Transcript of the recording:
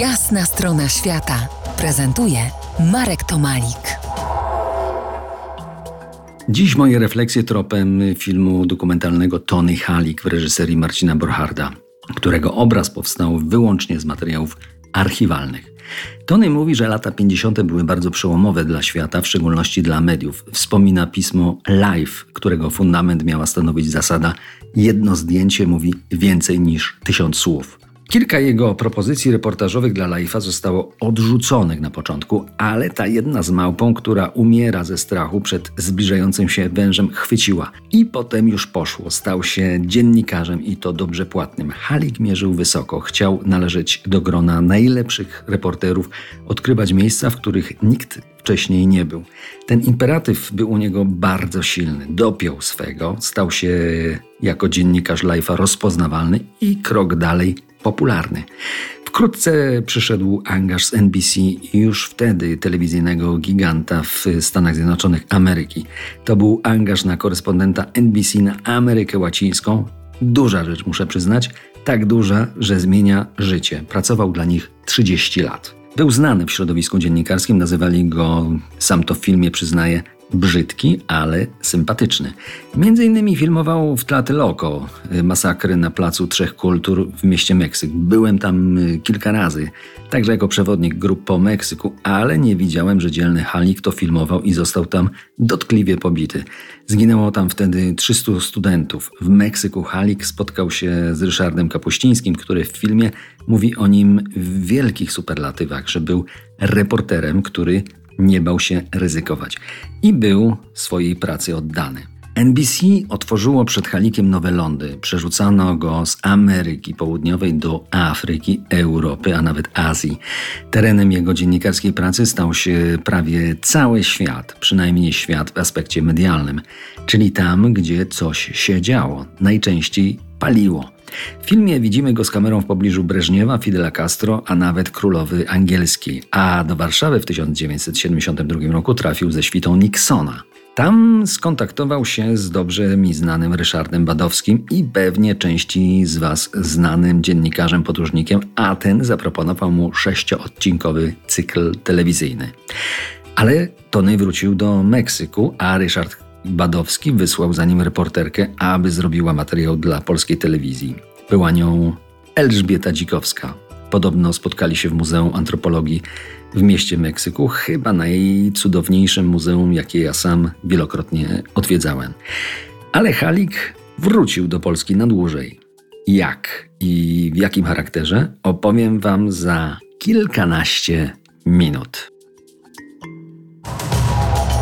Jasna strona świata prezentuje Marek Tomalik. Dziś moje refleksje tropem filmu dokumentalnego Tony Halik w reżyserii Marcina Borcharda, którego obraz powstał wyłącznie z materiałów archiwalnych. Tony mówi, że lata 50. były bardzo przełomowe dla świata, w szczególności dla mediów. Wspomina pismo Life, którego fundament miała stanowić zasada jedno zdjęcie mówi więcej niż tysiąc słów. Kilka jego propozycji reportażowych dla Life'a zostało odrzuconych na początku, ale ta jedna z małpą, która umiera ze strachu przed zbliżającym się wężem, chwyciła. I potem już poszło. Stał się dziennikarzem i to dobrze płatnym. Halik mierzył wysoko. Chciał należeć do grona najlepszych reporterów, odkrywać miejsca, w których nikt wcześniej nie był. Ten imperatyw był u niego bardzo silny. Dopiął swego, stał się jako dziennikarz Life'a rozpoznawalny i krok dalej popularny. Wkrótce przyszedł angaż z NBC, już wtedy telewizyjnego giganta w Stanach Zjednoczonych Ameryki. To był angaż na korespondenta NBC na Amerykę Łacińską. Duża rzecz, muszę przyznać, tak duża, że zmienia życie. Pracował dla nich 30 lat. Był znany w środowisku dziennikarskim, nazywali go, sam to w filmie przyznaje, brzydki, ale sympatyczny. Między innymi filmował w Tlatelolco y, masakry na Placu Trzech Kultur w mieście Meksyk. Byłem tam y, kilka razy, także jako przewodnik grup po Meksyku, ale nie widziałem, że dzielny Halik to filmował i został tam dotkliwie pobity. Zginęło tam wtedy 300 studentów. W Meksyku Halik spotkał się z Ryszardem Kapuścińskim, który w filmie mówi o nim w wielkich superlatywach, że był reporterem, który nie bał się ryzykować i był swojej pracy oddany. NBC otworzyło przed Halikiem nowe lądy. Przerzucano go z Ameryki Południowej do Afryki, Europy, a nawet Azji. Terenem jego dziennikarskiej pracy stał się prawie cały świat, przynajmniej świat w aspekcie medialnym, czyli tam, gdzie coś się działo, najczęściej paliło. W filmie widzimy go z kamerą w pobliżu Breżniewa, Fidela Castro, a nawet królowy angielskiej, a do Warszawy w 1972 roku trafił ze świtą Nixona. Tam skontaktował się z dobrze mi znanym Ryszardem Badowskim i pewnie części z Was znanym dziennikarzem podróżnikiem, a ten zaproponował mu sześcioodcinkowy cykl telewizyjny. Ale Tony wrócił do Meksyku, a Ryszard Badowski wysłał za nim reporterkę, aby zrobiła materiał dla polskiej telewizji. Była nią Elżbieta Dzikowska. Podobno spotkali się w Muzeum Antropologii w mieście Meksyku, chyba najcudowniejszym muzeum, jakie ja sam wielokrotnie odwiedzałem. Ale Halik wrócił do Polski na dłużej. Jak i w jakim charakterze opowiem Wam za kilkanaście minut.